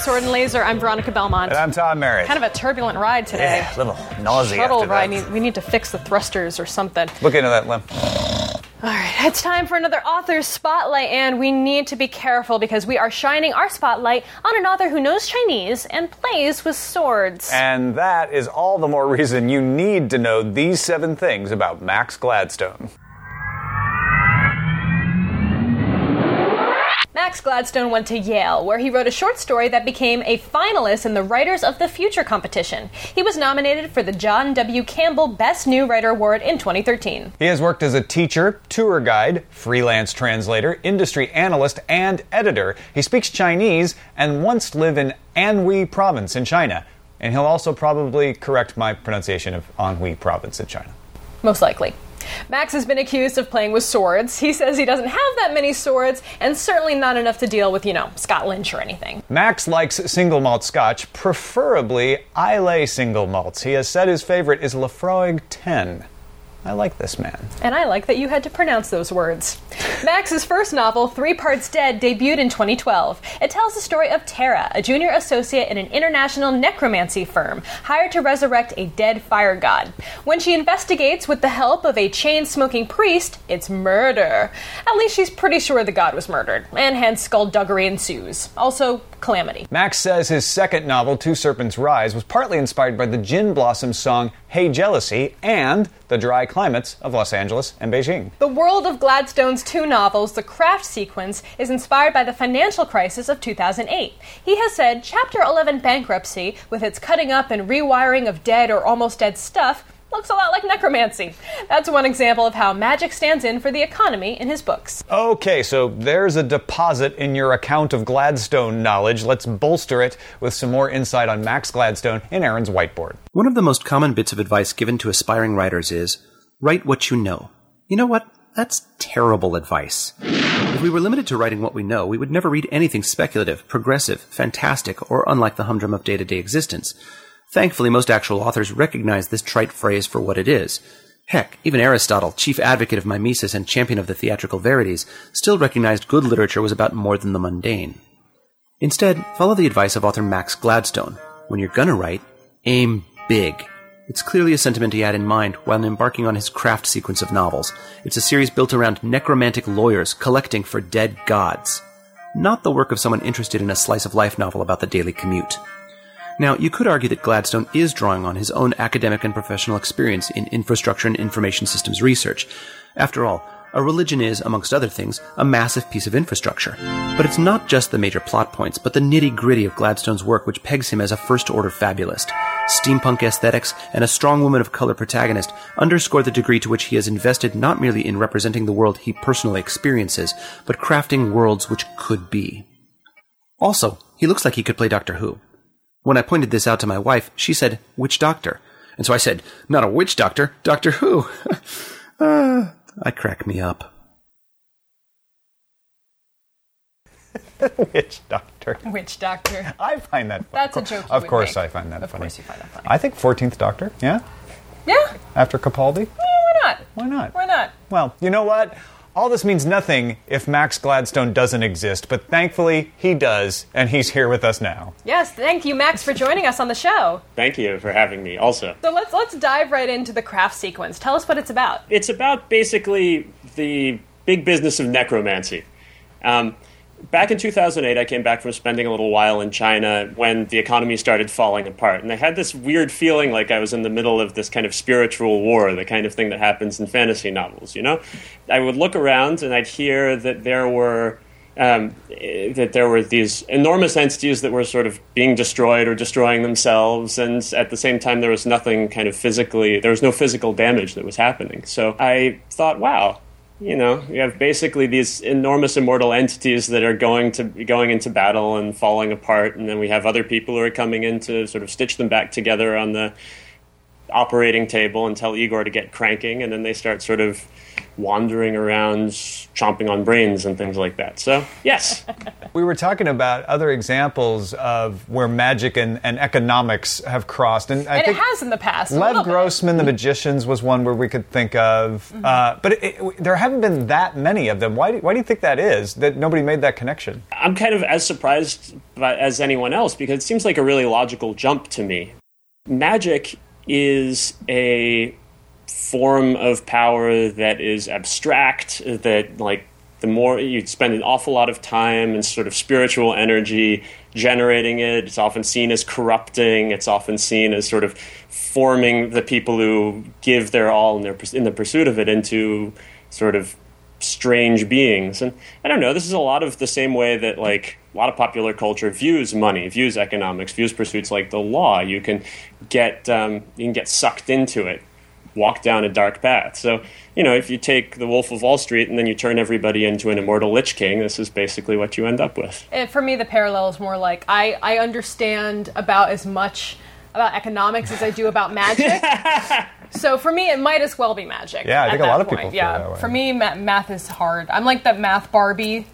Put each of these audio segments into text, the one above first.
Sword and Laser. I'm Veronica Belmont. And I'm Tom Merritt. Kind of a turbulent ride today. Yeah, a little nausea Shuttle ride. that. We need to fix the thrusters or something. Look into that Lem. All right, it's time for another author's spotlight, and we need to be careful because we are shining our spotlight on an author who knows Chinese and plays with swords. And that is all the more reason you need to know these seven things about Max Gladstone. Max Gladstone went to Yale, where he wrote a short story that became a finalist in the Writers of the Future competition. He was nominated for the John W. Campbell Best New Writer Award in 2013. He has worked as a teacher, tour guide, freelance translator, industry analyst, and editor. He speaks Chinese and once lived in Anhui Province in China. And he'll also probably correct my pronunciation of Anhui Province in China. Most likely. Max has been accused of playing with swords. He says he doesn't have that many swords, and certainly not enough to deal with, you know, Scott Lynch or anything. Max likes single malt scotch, preferably Islay single malts. He has said his favorite is Laphroaig 10. I like this man. And I like that you had to pronounce those words. Max's first novel, Three Parts Dead, debuted in 2012. It tells the story of Tara, a junior associate in an international necromancy firm, hired to resurrect a dead fire god. When she investigates with the help of a chain smoking priest, it's murder. At least she's pretty sure the god was murdered, and hence skullduggery ensues. Also, calamity. Max says his second novel, Two Serpents Rise, was partly inspired by the Gin Blossoms song Hey Jealousy and the dry climates of Los Angeles and Beijing. The world of Gladstone's two novels, The Craft Sequence, is inspired by the financial crisis of 2008. He has said Chapter 11 bankruptcy, with its cutting up and rewiring of dead or almost dead stuff, looks a lot like necromancy. That's one example of how magic stands in for the economy in his books. Okay, so there's a deposit in your account of Gladstone knowledge. Let's bolster it with some more insight on Max Gladstone in Aaron's whiteboard. One of the most common bits of advice given to aspiring writers is write what you know. You know what? That's terrible advice. If we were limited to writing what we know, we would never read anything speculative, progressive, fantastic, or unlike the humdrum of day to day existence. Thankfully, most actual authors recognize this trite phrase for what it is. Heck, even Aristotle, chief advocate of mimesis and champion of the theatrical verities, still recognized good literature was about more than the mundane. Instead, follow the advice of author Max Gladstone. When you're gonna write, aim big. It's clearly a sentiment he had in mind while embarking on his craft sequence of novels. It's a series built around necromantic lawyers collecting for dead gods. Not the work of someone interested in a slice of life novel about the daily commute. Now, you could argue that Gladstone is drawing on his own academic and professional experience in infrastructure and information systems research. After all, a religion is, amongst other things, a massive piece of infrastructure. But it's not just the major plot points, but the nitty gritty of Gladstone's work which pegs him as a first order fabulist. Steampunk aesthetics and a strong woman of color protagonist underscore the degree to which he has invested not merely in representing the world he personally experiences, but crafting worlds which could be. Also, he looks like he could play Doctor Who. When I pointed this out to my wife, she said, Which doctor? And so I said, Not a witch doctor, Doctor Who. uh, I crack me up. Witch Doctor. Witch Doctor. I find that funny. That's a joke you Of would course, make. I find that Of funny. course you find that funny. I think 14th Doctor, yeah? Yeah, After Capaldi? why not? Why not? Why not? Well, you know what? All this means nothing if Max Gladstone doesn't exist, but thankfully he does, and he's here with us now. Yes, thank you, Max, for joining us on the show. Thank you for having me also. So let's let's dive right into the craft sequence. Tell us what it's about. It's about basically the big business of necromancy. Um, back in 2008, I came back from spending a little while in China when the economy started falling apart. And I had this weird feeling like I was in the middle of this kind of spiritual war, the kind of thing that happens in fantasy novels, you know? I would look around and I'd hear that there were. Um, that there were these enormous entities that were sort of being destroyed or destroying themselves, and at the same time, there was nothing kind of physically, there was no physical damage that was happening. So I thought, wow, you know, you have basically these enormous immortal entities that are going to going into battle and falling apart, and then we have other people who are coming in to sort of stitch them back together on the operating table and tell Igor to get cranking, and then they start sort of wandering around, chomping on brains and things like that. So, yes. we were talking about other examples of where magic and, and economics have crossed. And, I and think it has in the past. Lev Grossman, The Magicians, was one where we could think of. Mm-hmm. Uh, but it, it, there haven't been that many of them. Why do, why do you think that is, that nobody made that connection? I'm kind of as surprised as anyone else because it seems like a really logical jump to me. Magic is a form of power that is abstract, that like the more you spend an awful lot of time and sort of spiritual energy generating it, it's often seen as corrupting. It's often seen as sort of forming the people who give their all in, their, in the pursuit of it into sort of strange beings. And I don't know, this is a lot of the same way that like a lot of popular culture views money, views economics, views pursuits like the law. You can get um, you can get sucked into it walk down a dark path. So, you know, if you take The Wolf of Wall Street and then you turn everybody into an immortal Lich King, this is basically what you end up with. And for me, the parallel is more like I, I understand about as much about economics as I do about magic. so for me, it might as well be magic. Yeah, I think a lot point. of people. yeah, for me, math is hard. I'm like that math Barbie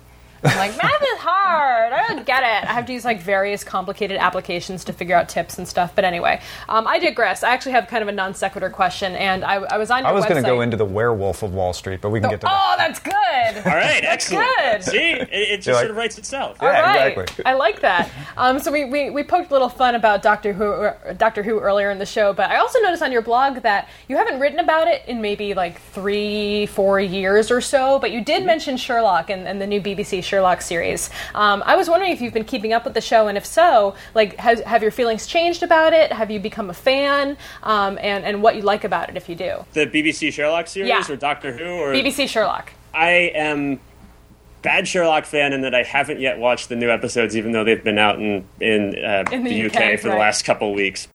I'm like, math is hard. I don't get it. I have to use like various complicated applications to figure out tips and stuff. But anyway, um, I digress. I actually have kind of a non sequitur question, and I, I was on. I was going to go into the werewolf of Wall Street, but we can oh, get to that. Oh, that's good. All right, that's excellent. Good. See, it, it just like, sort of writes itself. Yeah, right. exactly. I like that. Um, so we, we, we poked a little fun about Doctor Who, Doctor Who earlier in the show, but I also noticed on your blog that you haven't written about it in maybe like three, four years or so, but you did mm-hmm. mention Sherlock and, and the new BBC Sherlock series. Um, I was wondering if you've been keeping up with the show, and if so, like, has, have your feelings changed about it? Have you become a fan? Um, and and what you like about it, if you do. The BBC Sherlock series, yeah. or Doctor Who, or BBC Sherlock. I am bad Sherlock fan in that I haven't yet watched the new episodes, even though they've been out in in, uh, in the, the, UK, UK for right. the last couple weeks.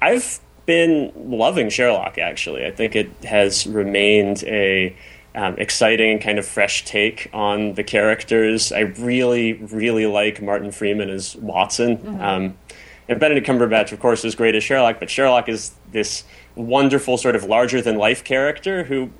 I've been loving Sherlock. Actually, I think it has remained a um, exciting and kind of fresh take on the characters. I really, really like Martin Freeman as Watson. Mm-hmm. Um, and Benedict Cumberbatch, of course, is great as Sherlock, but Sherlock is this wonderful, sort of larger than life character who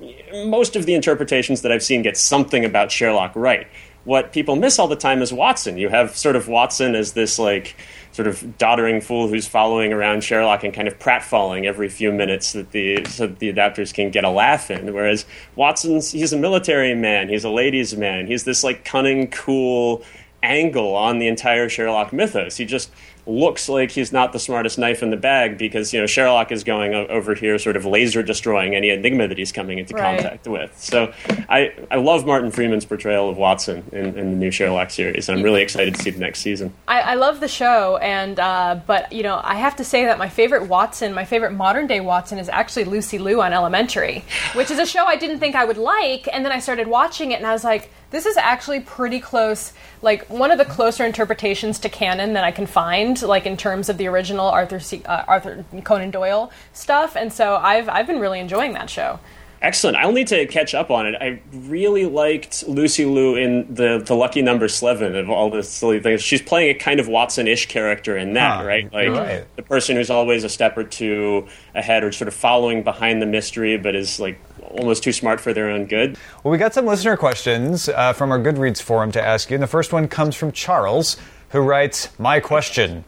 most of the interpretations that I've seen get something about Sherlock right. What people miss all the time is Watson. You have sort of Watson as this, like, sort of doddering fool who's following around Sherlock and kind of pratfalling every few minutes that the so that the adapters can get a laugh in. Whereas Watson's he's a military man, he's a ladies' man, he's this like cunning, cool angle on the entire Sherlock mythos. He just looks like he's not the smartest knife in the bag because you know Sherlock is going over here, sort of laser destroying any enigma that he's coming into right. contact with. So I I love Martin Freeman's portrayal of Watson in, in the new Sherlock series, and I'm really excited to see the next season. I, I love the show, and uh, but you know I have to say that my favorite Watson, my favorite modern day Watson, is actually Lucy Liu on Elementary, which is a show I didn't think I would like, and then I started watching it, and I was like this is actually pretty close, like one of the closer interpretations to canon that I can find, like in terms of the original Arthur C, uh, Arthur Conan Doyle stuff. And so I've I've been really enjoying that show. Excellent. I'll need to catch up on it. I really liked Lucy Liu in the the Lucky Number Slevin of all the silly things. She's playing a kind of Watson-ish character in that, huh, right? Like right. the person who's always a step or two ahead, or sort of following behind the mystery, but is like almost too smart for their own good. Well, we got some listener questions uh, from our Goodreads forum to ask you. And the first one comes from Charles, who writes, "My question."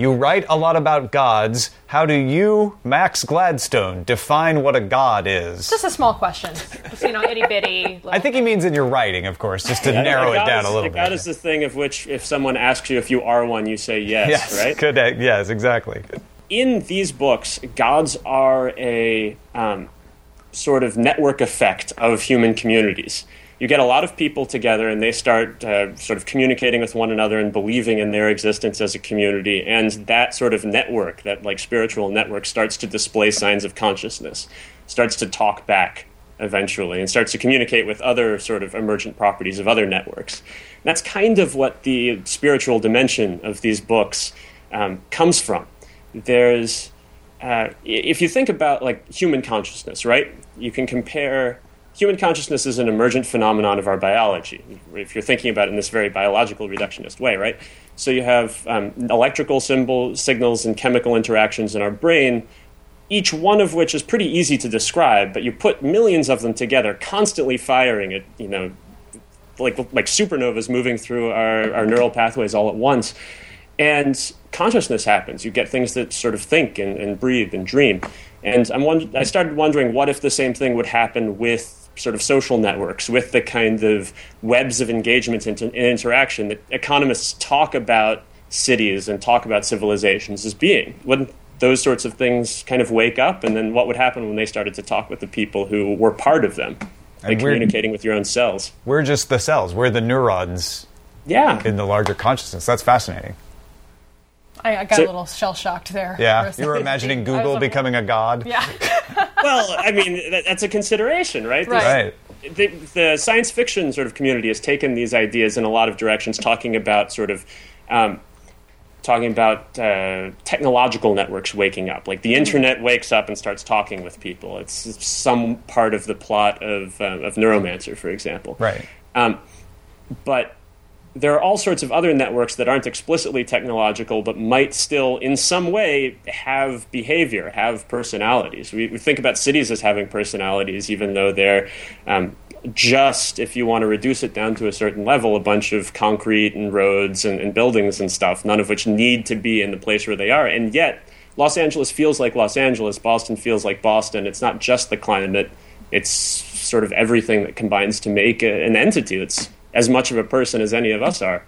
You write a lot about gods. How do you, Max Gladstone, define what a god is? Just a small question. Just, you know, itty bitty. I think he means in your writing, of course, just to yeah, narrow it down is, a little a bit. God is the thing of which, if someone asks you if you are one, you say yes, yes right? Good, yes, exactly. In these books, gods are a um, sort of network effect of human communities. You get a lot of people together and they start uh, sort of communicating with one another and believing in their existence as a community. And that sort of network, that like spiritual network, starts to display signs of consciousness, starts to talk back eventually, and starts to communicate with other sort of emergent properties of other networks. And that's kind of what the spiritual dimension of these books um, comes from. There's uh, if you think about like human consciousness, right? You can compare human consciousness is an emergent phenomenon of our biology. If you're thinking about it in this very biological reductionist way, right? So you have um, electrical symbol signals and chemical interactions in our brain each one of which is pretty easy to describe, but you put millions of them together, constantly firing at, you know, like, like supernovas moving through our, our neural pathways all at once. And consciousness happens. You get things that sort of think and, and breathe and dream. And I'm wond- I started wondering what if the same thing would happen with sort of social networks, with the kind of webs of engagement and, and interaction that economists talk about cities and talk about civilizations as being. Wouldn't those sorts of things kind of wake up? And then what would happen when they started to talk with the people who were part of them? Like communicating with your own cells. We're just the cells. We're the neurons Yeah. in the larger consciousness. That's fascinating. I, I got So- a little shell shocked there. Yeah, you were imagining Google like, becoming a god. Yeah. well, I mean, that, that's a consideration, right? Right. Right. the, the science fiction sort of community has taken these ideas in a lot of directions, talking about sort of um, talking about uh, technological networks waking up. Like the internet wakes up and starts talking with people. It's some part of the plot of uh, of Neuromancer, for example. Right. Um, but there are all sorts of other networks that aren't explicitly technological, but might still, in some way, have behavior, have personalities. We, we think about cities as having personalities, even though they're um, just, if you want to reduce it down to a certain level, a bunch of concrete and roads and, and buildings and stuff, none of which need to be in the place where they are. And yet, Los Angeles feels like Los Angeles, Boston feels like Boston. It's not just the climate, it's sort of everything that combines to make an entity that's as much of a person as any of us are.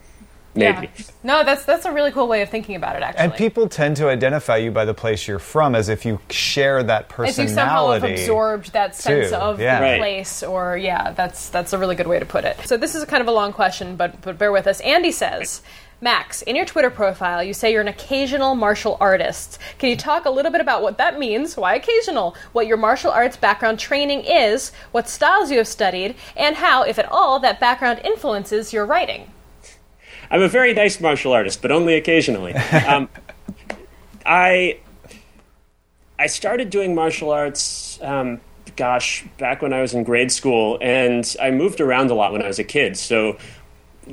Maybe. Yeah. No, that's that's a really cool way of thinking about it. Actually, And people tend to identify you by the place you're from as if you share that personality. if you somehow have absorbed that sense too, of yeah. the Right. place, or yeah, that's that's a really good way to put it. So this is kind of a long question, but but bear with us. Andy says. Max, in your Twitter profile, you say you're an occasional martial artist. Can you talk a little bit about what that means? Why occasional? What your martial arts background training is, what styles you have studied, and how, if at all, that background influences your writing? I'm a very nice martial artist, but only occasionally. Um, I I started doing martial arts, um, gosh, back when I was in grade school, and I moved around a lot when I was a kid. So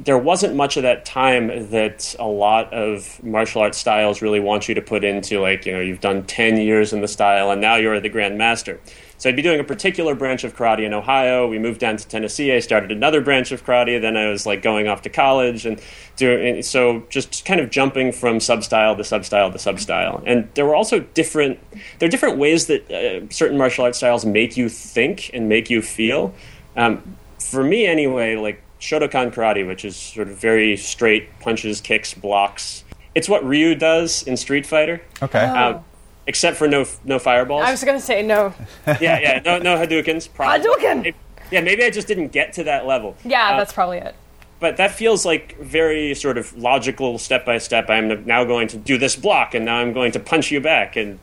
there wasn't much of that time that a lot of martial arts styles really want you to put into, like, you know, you've done 10 years in the style and now you're the Grand Master. So I'd be doing a particular branch of karate in Ohio. We moved down to Tennessee. I started another branch of karate. Then I was like going off to college and doing so just kind of jumping from substyle to substyle to substyle. And there were also different there are different ways that uh, certain martial arts styles make you think and make you feel. Um, for me, anyway, like Shotokan karate, which is sort of very straight punches, kicks, blocks. It's what Ryu does in Street Fighter. Okay. Um, except for no no fireballs I was going to say no. yeah, yeah, no, no Hadoukens. Probably. Hadouken! Maybe- Yeah, maybe I just didn't get to that level. Yeah, Uh, that's probably it. But that feels like very sort of logical, step by step. I'm now going to do this block, and now I'm going to punch you back. And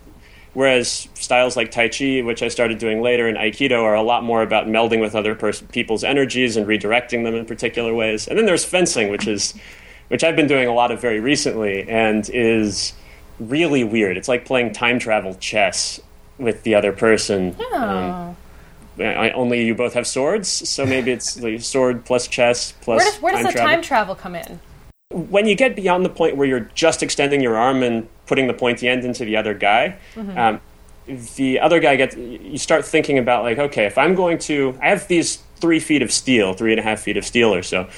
whereas styles like Tai Chi, which I started doing later, and Aikido are a lot more about melding with other pers- people's energies and redirecting them in particular ways. And then there's fencing, which is which I've been doing a lot of very recently, and is really weird. It's like playing time travel chess with the other person. Um, I, only you both have swords, so maybe it's like sword plus chess plus Where does, where does time the travel. time travel come in? When you get beyond the point where you're just extending your arm and putting the pointy end into the other guy, um, the other guy gets. You start thinking about like, okay, if I'm going to, I have these three feet of steel, three and a half feet of steel or so.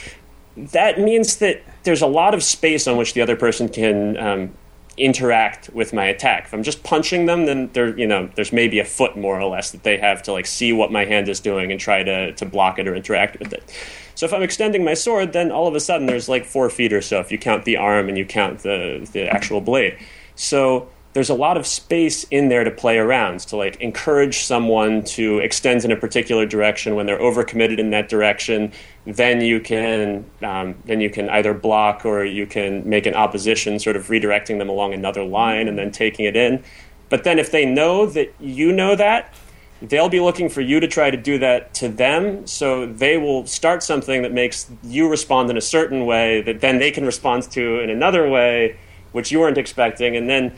That means that there's a lot of space on which the other person can um, interact with my attack. If I'm just punching them, then there, you know, there's maybe a foot more or less that they have to like see what my hand is doing and try to to block it or interact with it. So if I'm extending my sword, then all of a sudden there's like four feet or so if you count the arm and you count the the actual blade. So there's a lot of space in there to play around. To like encourage someone to extend in a particular direction when they're overcommitted in that direction then you can um, then you can either block or you can make an opposition sort of redirecting them along another line and then taking it in. But then if they know that you know that they'll be looking for you to try to do that to them. So they will start something that makes you respond in a certain way that then they can respond to in another way which you weren't expecting. And then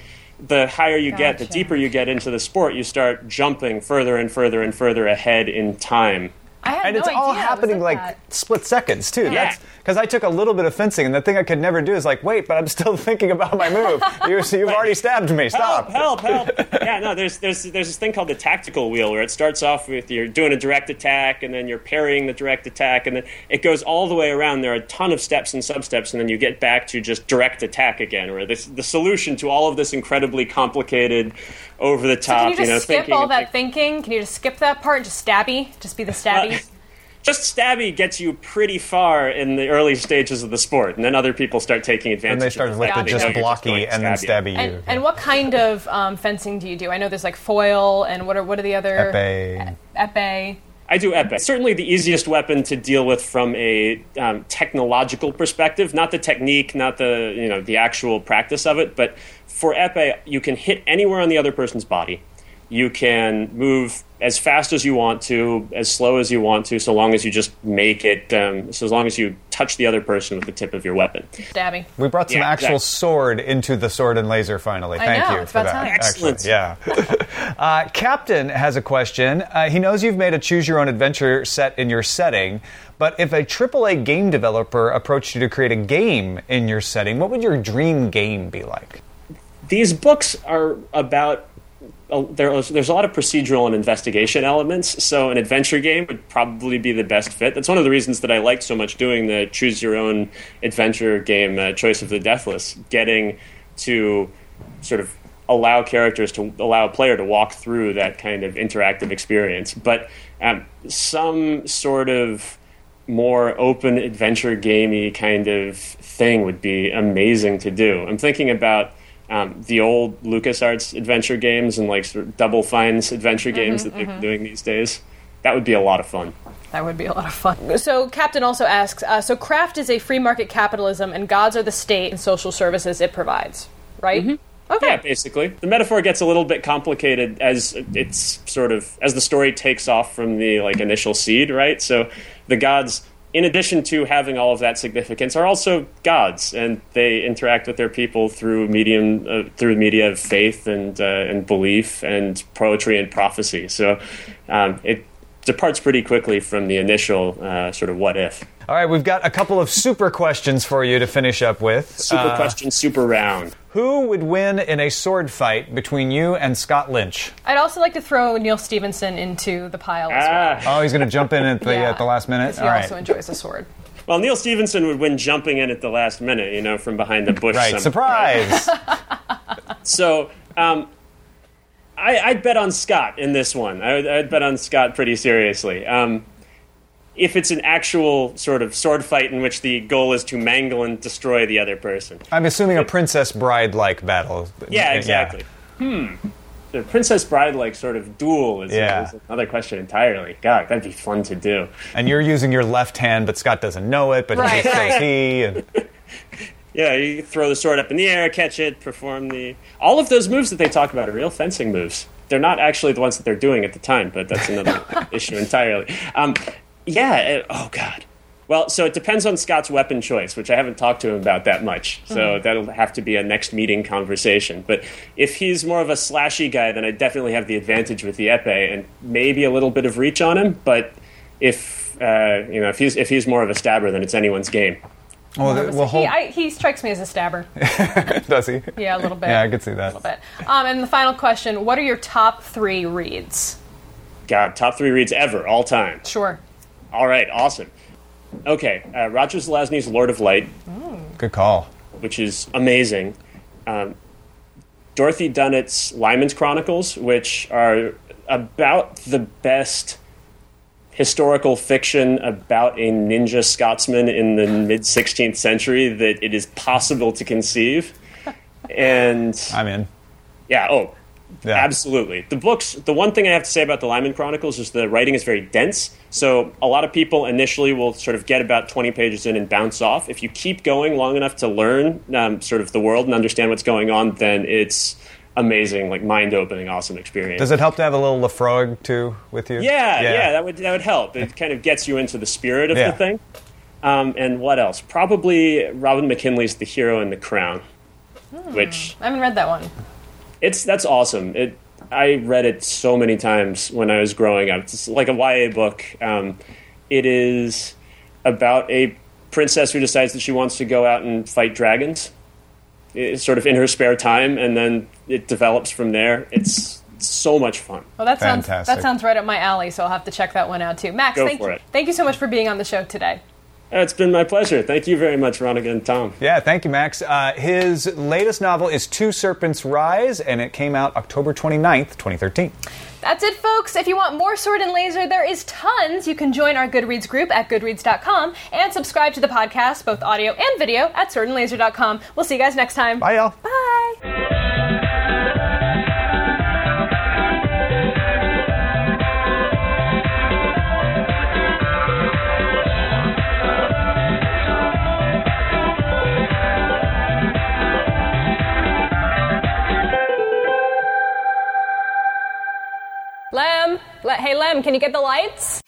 the higher you get the deeper you get into the sport you start jumping further and further and further ahead in time and no it's all idea it happening like like split seconds too. Yeah. because I took a little bit of fencing, and the thing I could never do is like, wait, but I'm still thinking about my move. You, you've already stabbed me. Stop. Help! Help! Help! yeah, no. There's there's there's this thing called the tactical wheel where it starts off with you're doing a direct attack and then you're parrying the direct attack and then it goes all the way around. There are a ton of steps and substeps and then you get back to just direct attack again. Where this the solution to all of this incredibly complicated, over the top Can you just know, skip thinking all that think- thinking? Can you just skip that part? and Just stabby? Just be the stabby? Just stabby gets you pretty far in the early stages of the sport, and then other people start taking advantage. And they of start the with the just they you're blocky going to and then stab stabby you. and, and what kind of um, fencing do you do? I know there's like foil and what are what are the other Epee. epee? I do epee. Certainly the easiest weapon to deal with from a um, technological perspective, not the technique, not the you know the actual practice of it, but for epee, you can hit anywhere on the other person's body. You can move as fast as you want to, as slow as you want to, so long as you just make it. Um, so as long as you touch the other person with the tip of your weapon. Stabby. We brought some Yeah, actual exactly. sword into the sword and laser finally. I Thank know, you it's for about that. time. Excellent. Actually, yeah. uh, Captain has a question. Uh, he knows you've made a choose your own adventure set in your setting, but if a AAA game developer approached you to create a game in your setting, what would your dream game be like? these books are about there's, there's a lot of procedural and investigation elements so an adventure game would probably be the best fit that's one of the reasons that i liked so much doing the choose your own adventure game uh, choice of the deathless getting to sort of allow characters to allow a player to walk through that kind of interactive experience but um, some sort of more open adventure gamey kind of thing would be amazing to do. I'm thinking about um, the old LucasArts adventure games and like sort of Double Fine's adventure games that they're doing these days. That would be a lot of fun. That would be a lot of fun. So, Captain also asks uh, So, craft is a free market capitalism, and gods are the state and social services it provides, right? Okay. Yeah, basically. The metaphor gets a little bit complicated as it's sort of as the story takes off from the like initial seed, right? So the gods in addition to having all of that significance are also gods and they interact with their people through medium uh, through media of faith and uh, and belief and poetry and prophecy. So um, it departs pretty quickly from the initial uh, sort of what if. All right, we've got a couple of super questions for you to finish up with. Super Uh, question, super round. Who would win in a sword fight between you and Scott Lynch? I'd also like to throw Neal Stephenson into the pile as well. Ah. Oh, he's going to jump in at the, Yeah, at the last minute? because He All right. also enjoys a sword. Well, Neal Stephenson would win jumping in at the last minute, you know, from behind the bush. Right, somewhere, surprise. So um, I, I'd bet on Scott in this one. I would, I'd bet on Scott pretty seriously. Um, if it's an actual sort of sword fight in which the goal is to mangle and destroy the other person. I'm assuming a Princess Bride like battle. Yeah, exactly. Hmm. The Princess Bride like sort of duel is, Yeah. is another question entirely. God, that'd be fun to do. And you're using your left hand, but Scott doesn't know it, but Right, he right. he. And Yeah, you throw the sword up in the air, catch it, perform the. All of those moves that they talk about are real fencing moves. They're not actually the ones that they're doing at the time, but that's another issue entirely. Um, yeah, uh, oh, God. Well, so it depends on Scott's weapon choice, which I haven't talked to him about that much. So that'll have to be a next meeting conversation. But if he's more of a slashy guy, then I definitely have the advantage with the epee and maybe a little bit of reach on him. But if uh, you know if he's if he's more of a stabber, then it's anyone's game. well, He, the- well, hold, I, he strikes me as a stabber. does he? Yeah, a little bit. Yeah, I could see that. A little bit. Um, and the final question What are your top three reads? God, top three reads ever, all time. Sure. All right, awesome. Okay, uh, Roger Zelazny's Lord of Light, Good call. which is amazing. Um, Dorothy Dunnett's Lymond's Chronicles, which are about the best historical fiction about a ninja Scotsman in the mid 16th century that it is possible to conceive. And I'm in. yeah, oh, Yeah. absolutely. The books, the one thing I have to say about the Lymond Chronicles is the writing is very dense. So a lot of people initially will sort of get about 20 pages in and bounce off. If you keep going long enough to learn um, sort of the world and understand what's going on, then it's amazing, like mind opening, awesome experience. Does it help to have a little Laphroaig too with you? Yeah, yeah, that would that would help. It kind of gets you into the spirit of Yeah. the thing. Um, and what else? Probably Robin McKinley's The Hero and the Crown, which I haven't read that one. It's that's awesome. It I read it so many times when I was growing up. It's like a YA book. Um, it is about a princess who decides that she wants to go out and fight dragons, it's sort of in her spare time, and then it develops from there. It's so much fun. Well, that sounds that sounds right up my alley. So I'll have to check that one out too. Max, Go thank for you, it. thank you so much for being on the show today. It's been my pleasure. Thank you very much, Veronica and Tom. Yeah, thank you, Max. Uh, his latest novel is Two Serpents Rise, and it came out October 29th, 2013. That's it, folks. If you want more Sword and Laser, there is tons. You can join our Goodreads group at goodreads.com and subscribe to the podcast, both audio and video, at swordandlaser.com. We'll see you guys next time. Bye, y'all. Bye. Lem, le- hey Lem, can you get the lights?